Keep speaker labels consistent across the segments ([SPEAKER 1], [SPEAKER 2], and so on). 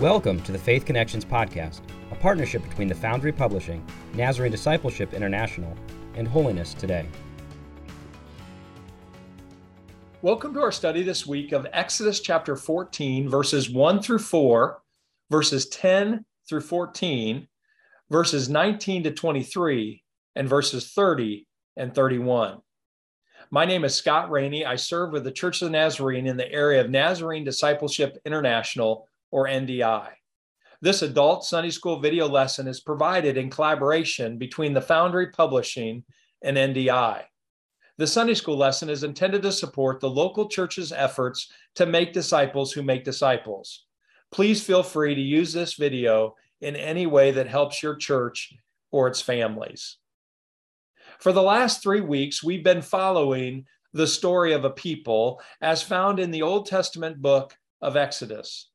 [SPEAKER 1] Welcome to the Faith Connections Podcast, a partnership between the Foundry Publishing, Nazarene Discipleship International, and Holiness Today.
[SPEAKER 2] Welcome to our study this week of Exodus chapter 14, verses 1 through 4, verses 10 through 14, verses 19 to 23, and verses 30 and 31. My name is Scott Rainey. I serve with the Church of the Nazarene in the area of Nazarene Discipleship International, or NDI. This adult Sunday school video lesson is provided in collaboration between the Foundry Publishing and NDI. The Sunday school lesson is intended to support the local church's efforts to make disciples who make disciples. Please feel free to use this video in any way that helps your church or its families. For the last three weeks, we've been following the story of a people as found in the Old Testament book of Exodus.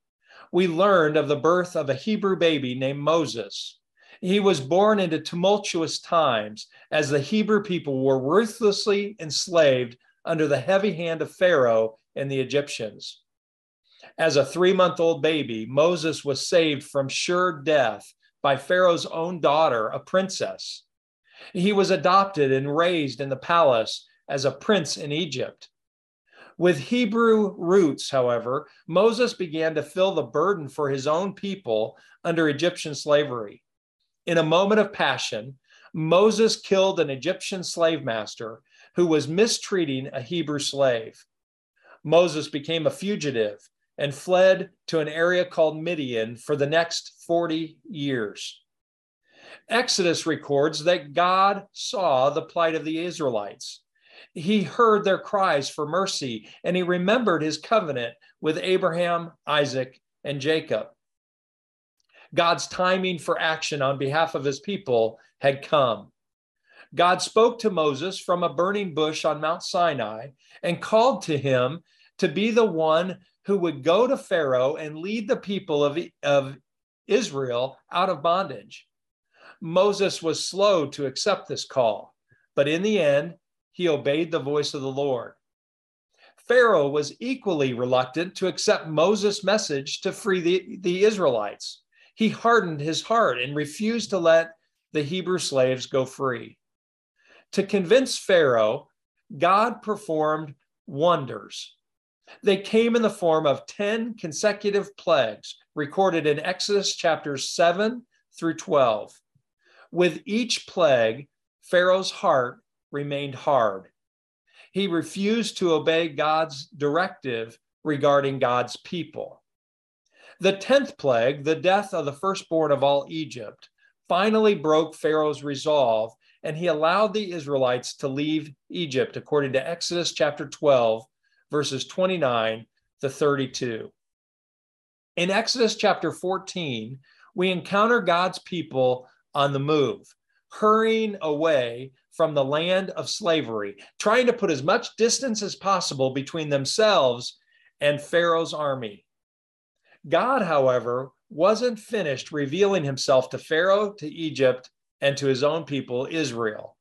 [SPEAKER 2] We learned of the birth of a Hebrew baby named Moses. He was born into tumultuous times as the Hebrew people were ruthlessly enslaved under the heavy hand of Pharaoh and the Egyptians. As a three month old baby, Moses was saved from sure death by Pharaoh's own daughter, a princess. He was adopted and raised in the palace as a prince in Egypt. With Hebrew roots, however, Moses began to feel the burden for his own people under Egyptian slavery. In a moment of passion, Moses killed an Egyptian slave master who was mistreating a Hebrew slave. Moses became a fugitive and fled to an area called Midian for the next 40 years. Exodus records that God saw the plight of the Israelites. He heard their cries for mercy and he remembered his covenant with Abraham, Isaac, and Jacob. God's timing for action on behalf of his people had come. God spoke to Moses from a burning bush on Mount Sinai and called to him to be the one who would go to Pharaoh and lead the people of, of Israel out of bondage. Moses was slow to accept this call, but in the end, he obeyed the voice of the Lord. Pharaoh was equally reluctant to accept Moses' message to free the, the Israelites. He hardened his heart and refused to let the Hebrew slaves go free. To convince Pharaoh, God performed wonders. They came in the form of 10 consecutive plagues recorded in Exodus chapters 7 through 12. With each plague, Pharaoh's heart remained hard. He refused to obey God's directive regarding God's people. The 10th plague, the death of the firstborn of all Egypt, finally broke Pharaoh's resolve and he allowed the Israelites to leave Egypt, according to Exodus chapter 12, verses 29 to 32. In Exodus chapter 14, we encounter God's people on the move, hurrying away from the land of slavery, trying to put as much distance as possible between themselves and Pharaoh's army. God, however, wasn't finished revealing himself to Pharaoh, to Egypt, and to his own people, Israel.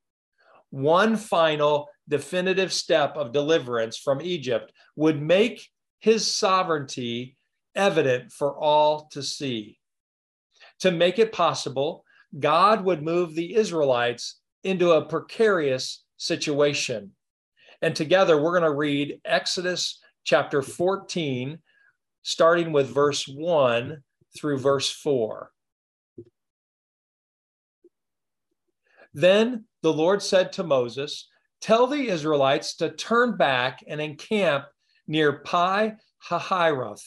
[SPEAKER 2] One final definitive step of deliverance from Egypt would make his sovereignty evident for all to see. To make it possible, God would move the Israelites into a precarious situation. And together we're going to read Exodus chapter 14, starting with verse 1 through verse 4. Then the Lord said to Moses, Tell the Israelites to turn back and encamp near Pi Hahiroth,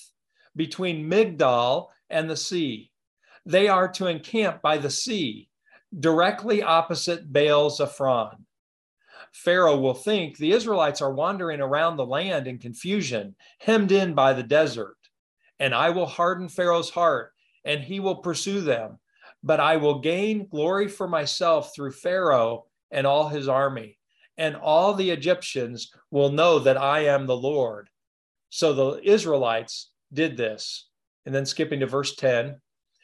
[SPEAKER 2] between Migdol and the sea they are to encamp by the sea, directly opposite Baal Zephon. Pharaoh will think the Israelites are wandering around the land in confusion, hemmed in by the desert. And I will harden Pharaoh's heart, and he will pursue them. But I will gain glory for myself through Pharaoh and all his army. And all the Egyptians will know that I am the Lord. So the Israelites did this. And then skipping to verse 10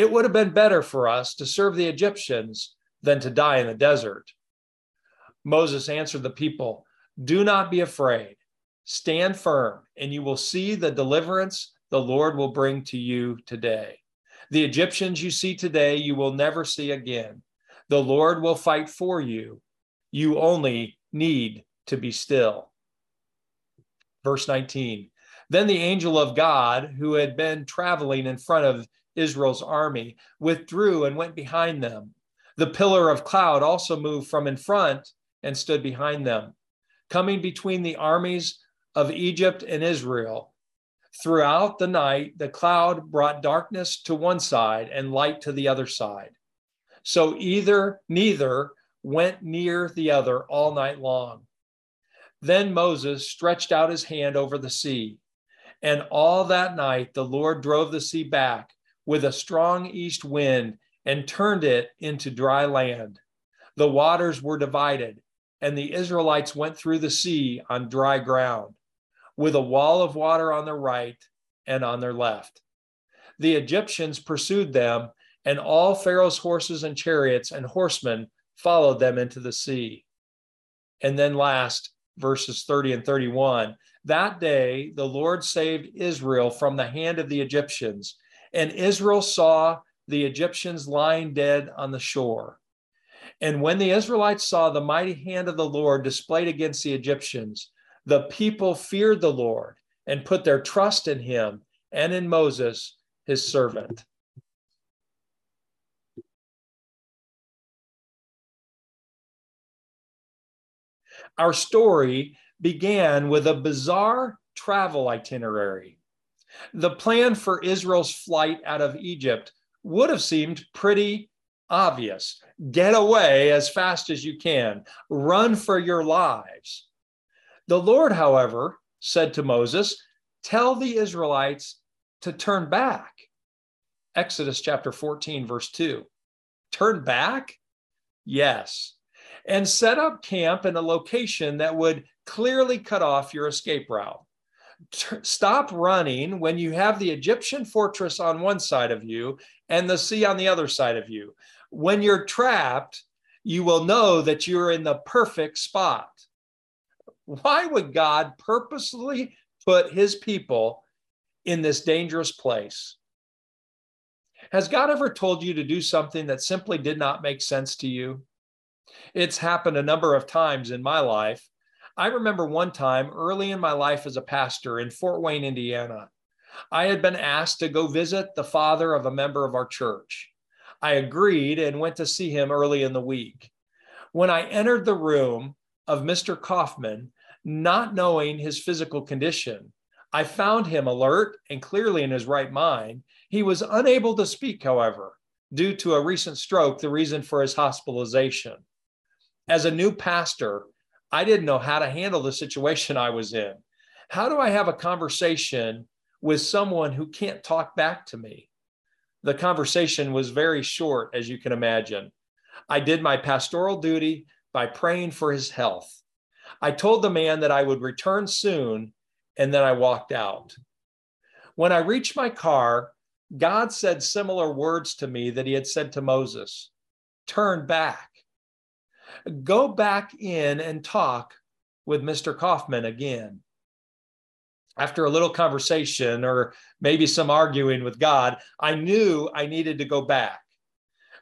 [SPEAKER 2] It would have been better for us to serve the Egyptians than to die in the desert. Moses answered the people, Do not be afraid. Stand firm, and you will see the deliverance the Lord will bring to you today. The Egyptians you see today, you will never see again. The Lord will fight for you. You only need to be still. Verse 19 Then the angel of God, who had been traveling in front of Israel's army, withdrew and went behind them. The pillar of cloud also moved from in front and stood behind them, coming between the armies of Egypt and Israel. Throughout the night, the cloud brought darkness to one side and light to the other side. So either, neither went near the other all night long. Then Moses stretched out his hand over the sea. And all that night, the Lord drove the sea back with a strong east wind and turned it into dry land. The waters were divided, and the Israelites went through the sea on dry ground with a wall of water on their right and on their left. The Egyptians pursued them, and all Pharaoh's horses and chariots and horsemen followed them into the sea. And then last, verses 30 and 31 that day the Lord saved Israel from the hand of the Egyptians, and Israel saw the Egyptians lying dead on the shore. And when the Israelites saw the mighty hand of the Lord displayed against the Egyptians, the people feared the Lord and put their trust in him and in Moses, his servant. Our story began with a bizarre travel itinerary. The plan for Israel's flight out of Egypt would have seemed pretty obvious. Get away as fast as you can, run for your lives. The Lord, however, said to Moses, Tell the Israelites to turn back. Exodus chapter 14, verse 2. Turn back? Yes. And set up camp in a location that would clearly cut off your escape route. Stop running when you have the Egyptian fortress on one side of you and the sea on the other side of you. When you're trapped, you will know that you're in the perfect spot. Why would God purposely put his people in this dangerous place? Has God ever told you to do something that simply did not make sense to you? It's happened a number of times in my life. I remember one time early in my life as a pastor in Fort Wayne, Indiana. I had been asked to go visit the father of a member of our church. I agreed and went to see him early in the week. When I entered the room of Mr. Kaufman, not knowing his physical condition. I found him alert and clearly in his right mind. He was unable to speak, however, due to a recent stroke, the reason for his hospitalization. As a new pastor, I didn't know how to handle the situation I was in. How do I have a conversation with someone who can't talk back to me? The conversation was very short, as you can imagine. I did my pastoral duty by praying for his health. I told the man that I would return soon, and then I walked out. When I reached my car, God said similar words to me that he had said to Moses Turn back. Go back in and talk with Mr. Kaufman again. After a little conversation or maybe some arguing with God, I knew I needed to go back.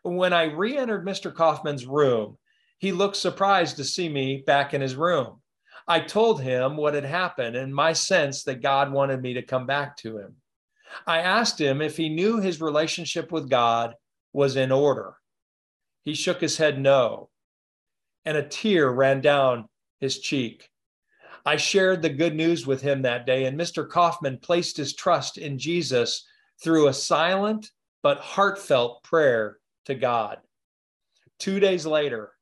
[SPEAKER 2] When I re entered Mr. Kaufman's room, he looked surprised to see me back in his room. I told him what had happened and my sense that God wanted me to come back to him. I asked him if he knew his relationship with God was in order. He shook his head no, and a tear ran down his cheek. I shared the good news with him that day, and Mr. Kaufman placed his trust in Jesus through a silent but heartfelt prayer to God. Two days later,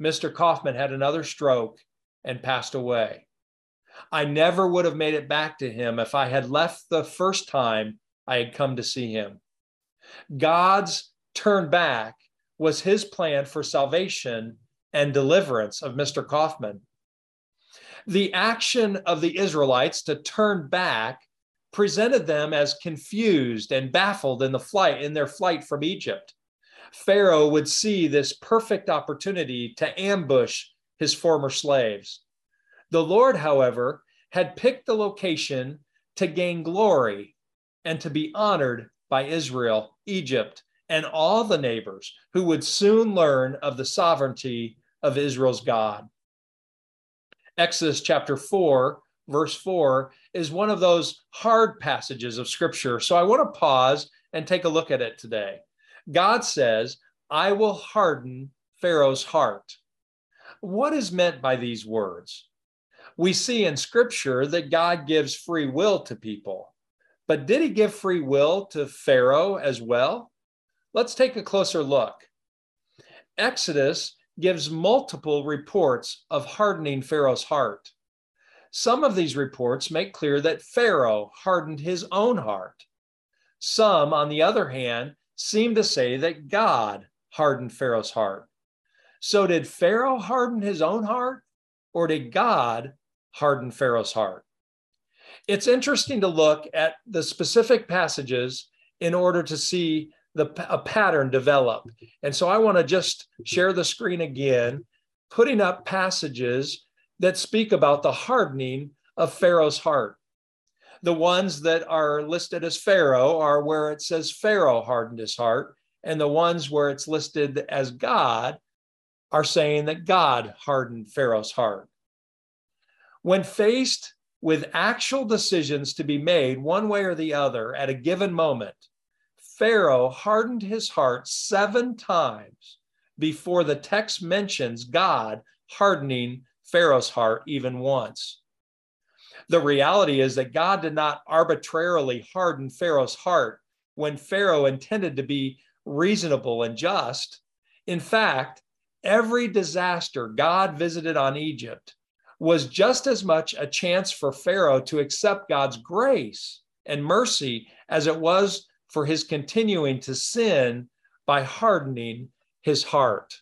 [SPEAKER 2] Mr. Kaufman had another stroke and passed away. I never would have made it back to him if I had left the first time I had come to see him. God's turn back was his plan for salvation and deliverance of Mr. Kaufman. The action of the Israelites to turn back presented them as confused and baffled in the flight in their flight from Egypt. Pharaoh would see this perfect opportunity to ambush his former slaves. The Lord, however, had picked the location to gain glory and to be honored by Israel, Egypt, and all the neighbors who would soon learn of the sovereignty of Israel's God. Exodus chapter 4, verse 4, is one of those hard passages of scripture. So I want to pause and take a look at it today. God says, I will harden Pharaoh's heart. What is meant by these words? We see in scripture that God gives free will to people. But did he give free will to Pharaoh as well? Let's take a closer look. Exodus gives multiple reports of hardening Pharaoh's heart. Some of these reports make clear that Pharaoh hardened his own heart. Some, on the other hand, seem to say that God hardened Pharaoh's heart. So, did Pharaoh harden his own heart, or did God harden Pharaoh's heart? It's interesting to look at the specific passages in order to see the, a pattern develop. And so I want to just share the screen again, putting up passages that speak about the hardening of Pharaoh's heart. The ones that are listed as Pharaoh are where it says Pharaoh hardened his heart, and the ones where it's listed as God are saying that God hardened Pharaoh's heart. When faced with actual decisions to be made one way or the other at a given moment, Pharaoh hardened his heart seven times before the text mentions God hardening Pharaoh's heart even once. The reality is that God did not arbitrarily harden Pharaoh's heart when Pharaoh intended to be reasonable and just. In fact, every disaster God visited on Egypt was just as much a chance for Pharaoh to accept God's grace and mercy as it was for his continuing to sin by hardening his heart.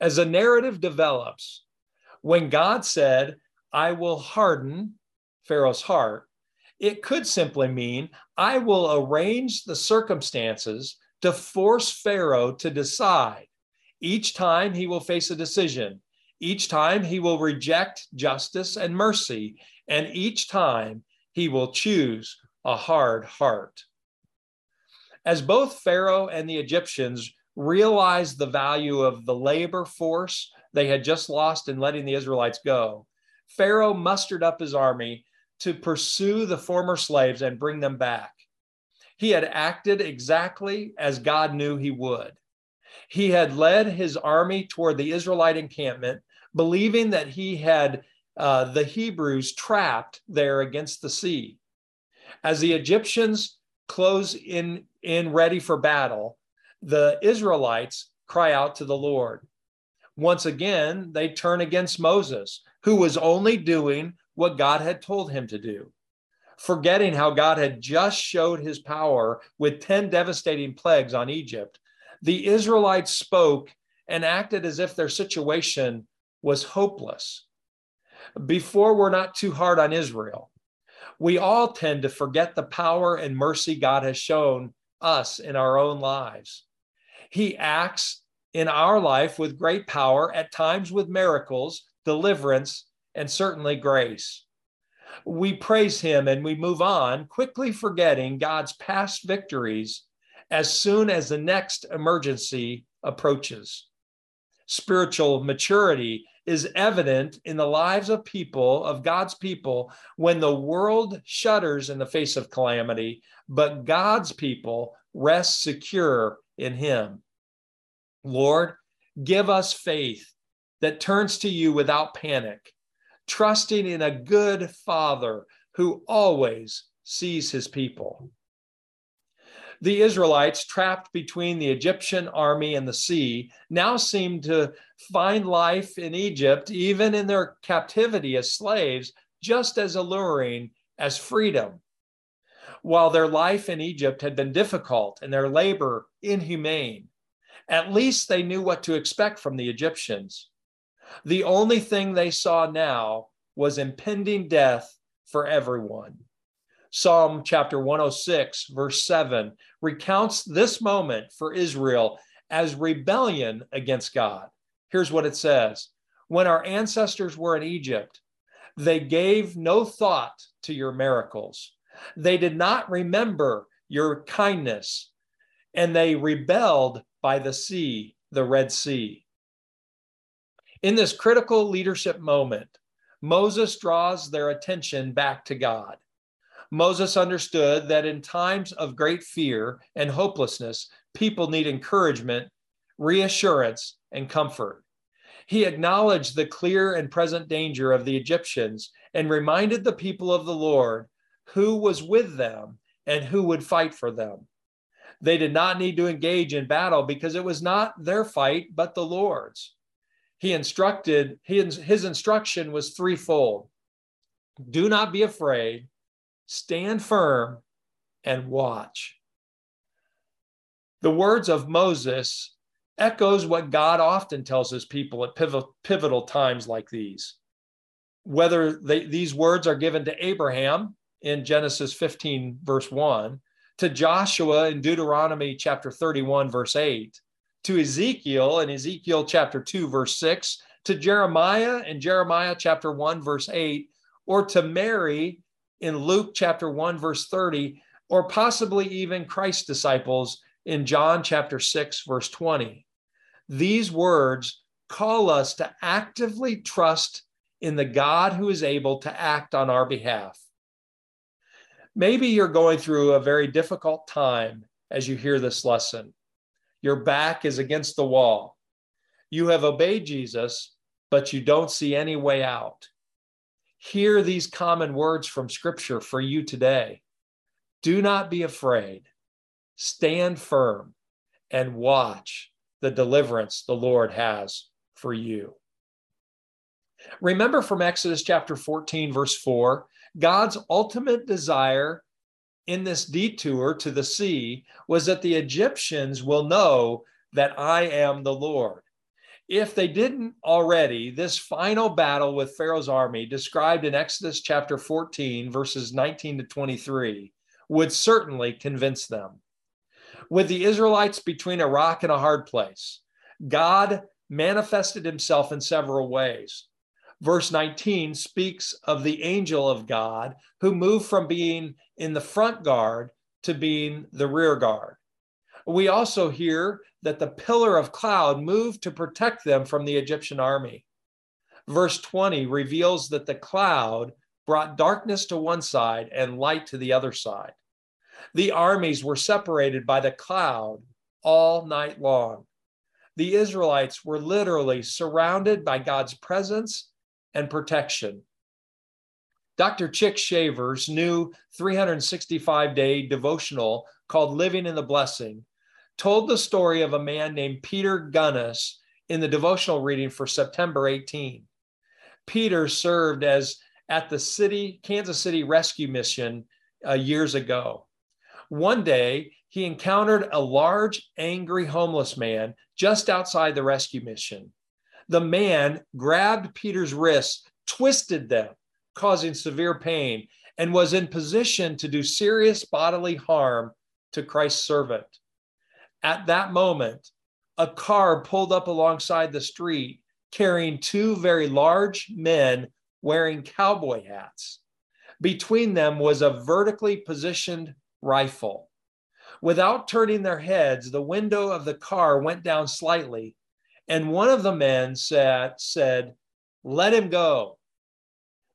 [SPEAKER 2] As a narrative develops, when God said, I will harden Pharaoh's heart, it could simply mean, I will arrange the circumstances to force Pharaoh to decide. Each time he will face a decision each time he will reject justice and mercy, and each time he will choose a hard heart. As both Pharaoh and the Egyptians realized the value of the labor force they had just lost in letting the Israelites go, Pharaoh mustered up his army to pursue the former slaves and bring them back. He had acted exactly as God knew he would. He had led his army toward the Israelite encampment believing that he had uh, the Hebrews trapped there against the sea. As the Egyptians close in, in ready for battle, the Israelites cry out to the Lord. Once again, they turn against Moses, who was only doing what God had told him to do. Forgetting how God had just showed his power with 10 devastating plagues on Egypt, the Israelites spoke and acted as if their situation was hopeless. Before we're not too hard on Israel, we all tend to forget the power and mercy God has shown us in our own lives. He acts in our life with great power, at times with miracles, deliverance, and certainly grace. We praise him and we move on, quickly forgetting God's past victories as soon as the next emergency approaches. Spiritual maturity is evident in the lives of people, of God's people, when the world shudders in the face of calamity, but God's people rest secure in Him. Lord, give us faith that turns to you without panic, trusting in a good Father who always sees his people. The Israelites, trapped between the Egyptian army and the sea, now seemed to find life in Egypt, even in their captivity as slaves, just as alluring as freedom. While their life in Egypt had been difficult and their labor inhumane, at least they knew what to expect from the Egyptians. The only thing they saw now was impending death for everyone. Psalm chapter 106, verse 7, recounts this moment for Israel as rebellion against God. Here's what it says When our ancestors were in Egypt, they gave no thought to your miracles. They did not remember your kindness, and they rebelled by the sea, the Red Sea. In this critical leadership moment, Moses draws their attention back to God. Moses understood that in times of great fear and hopelessness, people need encouragement, reassurance, and comfort. He acknowledged the clear and present danger of the Egyptians and reminded the people of the Lord who was with them and who would fight for them. They did not need to engage in battle because it was not their fight, but the Lord's. He instructed, his instruction was threefold do not be afraid, stand firm, and watch. The words of Moses echoes what God often tells his people at pivotal times like these. Whether they, these words are given to Abraham in Genesis 15, verse 1, to Joshua in Deuteronomy chapter 31, verse 8, to Ezekiel in Ezekiel chapter 2, verse 6, to Jeremiah in Jeremiah chapter 1, verse 8, or to Mary in Luke chapter 1, verse 30, or possibly even Christ's disciples in John chapter 6, verse 20. These words call us to actively trust in the God who is able to act on our behalf. Maybe you're going through a very difficult time as you hear this lesson. Your back is against the wall. You have obeyed Jesus, but you don't see any way out. Hear these common words from Scripture for you today. Do not be afraid. Stand firm and watch the deliverance the Lord has for you. Remember from Exodus chapter 14, verse 4 God's ultimate desire in this detour to the sea was that the Egyptians will know that I am the Lord. If they didn't already, this final battle with Pharaoh's army, described in Exodus chapter 14, verses 19 to 23, would certainly convince them. With the Israelites between a rock and a hard place, God manifested himself in several ways verse 19 speaks of the angel of God who moved from being in the front guard to being the rear guard. We also hear that the pillar of cloud moved to protect them from the Egyptian army. Verse 20 reveals that the cloud brought darkness to one side and light to the other side. The armies were separated by the cloud all night long. The Israelites were literally surrounded by God's presence and protection. Dr. Chic Shaver's new 365 day devotional called Living in the Blessing told the story of a man named Peter Gunnis in the devotional reading for September 18. Peter served as at the city Kansas City Rescue Mission uh, years ago. One day, he encountered a large, angry homeless man just outside the rescue mission the man grabbed Peter's wrists, twisted them, causing severe pain, and was in position to do serious bodily harm to Christ's servant. At that moment, a car pulled up alongside the street carrying two very large men wearing cowboy hats. Between them was a vertically positioned rifle. Without turning their heads, the window of the car went down slightly and one of the men said, said, Let him go.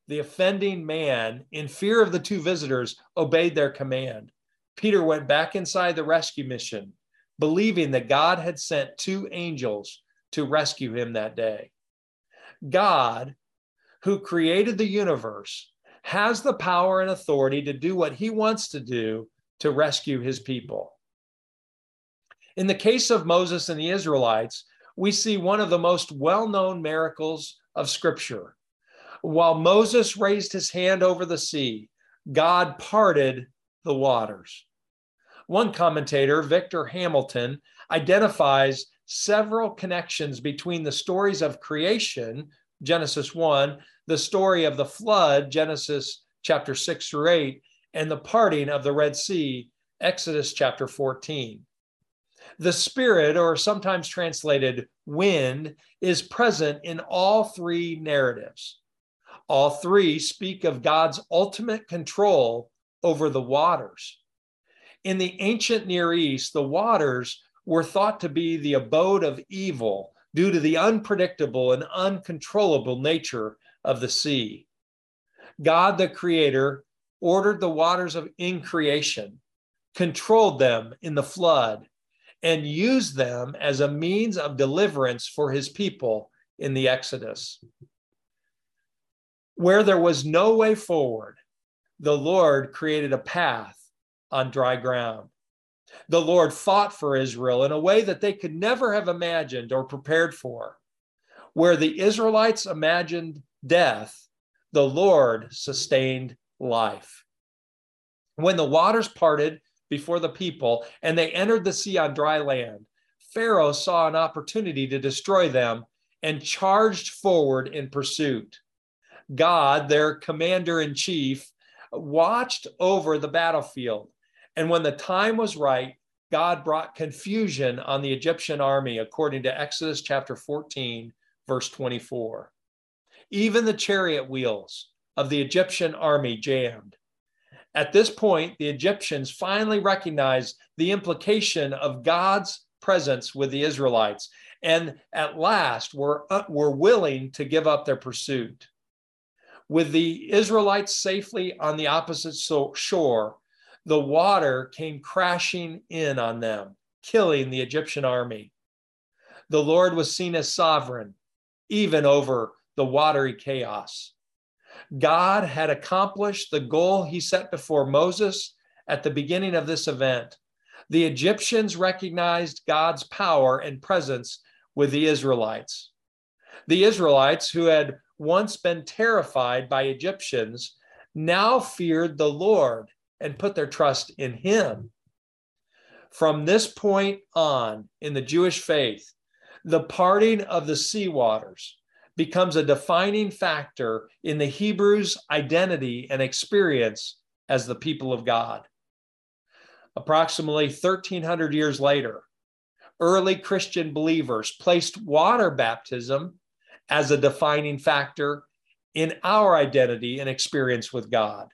[SPEAKER 2] The offending man, in fear of the two visitors, obeyed their command. Peter went back inside the rescue mission, believing that God had sent two angels to rescue him that day. God, who created the universe, has the power and authority to do what he wants to do to rescue his people. In the case of Moses and the Israelites, we see one of the most well known miracles of Scripture. While Moses raised his hand over the sea, God parted the waters. One commentator, Victor Hamilton, identifies several connections between the stories of creation, Genesis 1, the story of the flood, Genesis chapter 6 through 8, and the parting of the Red Sea, Exodus chapter 14. The Spirit, or sometimes translated wind, is present in all three narratives. All three speak of God's ultimate control over the waters. In the ancient Near East, the waters were thought to be the abode of evil due to the unpredictable and uncontrollable nature of the sea. God, the Creator, ordered the waters of in creation, controlled them in the flood, and used them as a means of deliverance for his people in the Exodus. Where there was no way forward, the Lord created a path on dry ground the Lord fought for Israel in a way that they could never have imagined or prepared for. Where the Israelites imagined death, the Lord sustained life. When the waters parted before the people and they entered the sea on dry land, Pharaoh saw an opportunity to destroy them and charged forward in pursuit. God, their commander in chief, watched over the battlefield and when the time was right, God brought confusion on the Egyptian army, according to Exodus chapter 14, verse 24. Even the chariot wheels of the Egyptian army jammed. At this point, the Egyptians finally recognized the implication of God's presence with the Israelites and at last were, uh, were willing to give up their pursuit. With the Israelites safely on the opposite so- shore, the water came crashing in on them, killing the Egyptian army. The Lord was seen as sovereign, even over the watery chaos. God had accomplished the goal he set before Moses at the beginning of this event. The Egyptians recognized God's power and presence with the Israelites. The Israelites, who had once been terrified by Egyptians, now feared the Lord and put their trust in him. From this point on in the Jewish faith, the parting of the sea waters becomes a defining factor in the Hebrews' identity and experience as the people of God. Approximately 1300 years later, early Christian believers placed water baptism as a defining factor in our identity and experience with God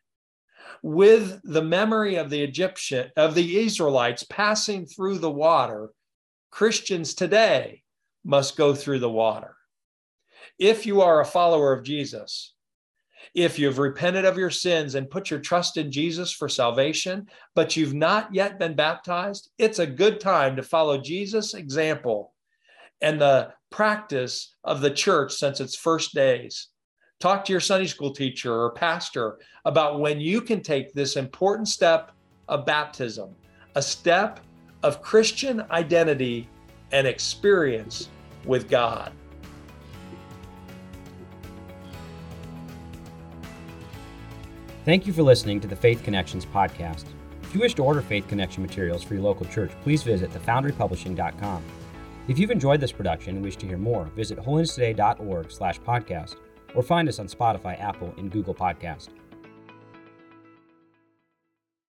[SPEAKER 2] with the memory of the Egyptian of the Israelites passing through the water, Christians today must go through the water. If you are a follower of Jesus, if you've repented of your sins and put your trust in Jesus for salvation, but you've not yet been baptized, it's a good time to follow Jesus' example and the practice of the church since its first days. Talk to your Sunday school teacher or pastor about when you can take this important step of baptism, a step of Christian identity and experience with God.
[SPEAKER 1] Thank you for listening to the Faith Connections podcast. If you wish to order Faith Connection materials for your local church, please visit thefoundrypublishing.com. If you've enjoyed this production and wish to hear more, visit holinesstoday.org slash podcast or find us on Spotify, Apple, and Google Podcast.